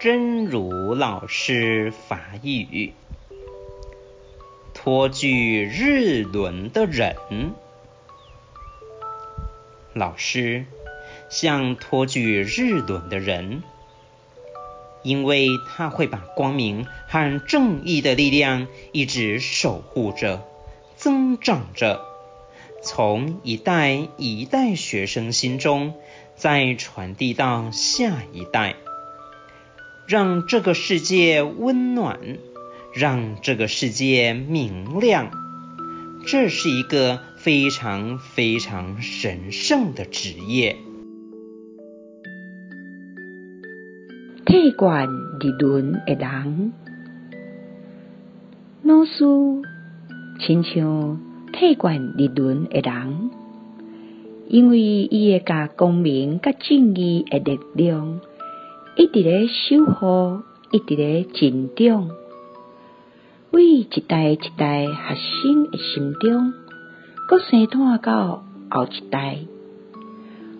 真如老师法语：托举日轮的人，老师像托举日轮的人，因为他会把光明和正义的力量一直守护着、增长着，从一代一代学生心中再传递到下一代。让这个世界温暖，让这个世界明亮，这是一个非常非常神圣的职业。托管日轮的人，老师亲像托管日轮的人，因为伊会把光明甲正义的力量。一直咧守护，一直咧成长，为一代一代学生的心中，搁生产到后一代，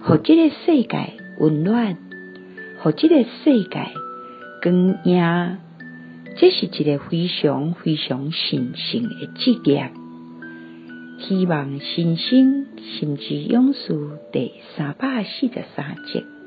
互这个世界温暖，互这个世界光明，这是一个非常非常神圣的职业。希望新生甚至勇士第三百四十三集。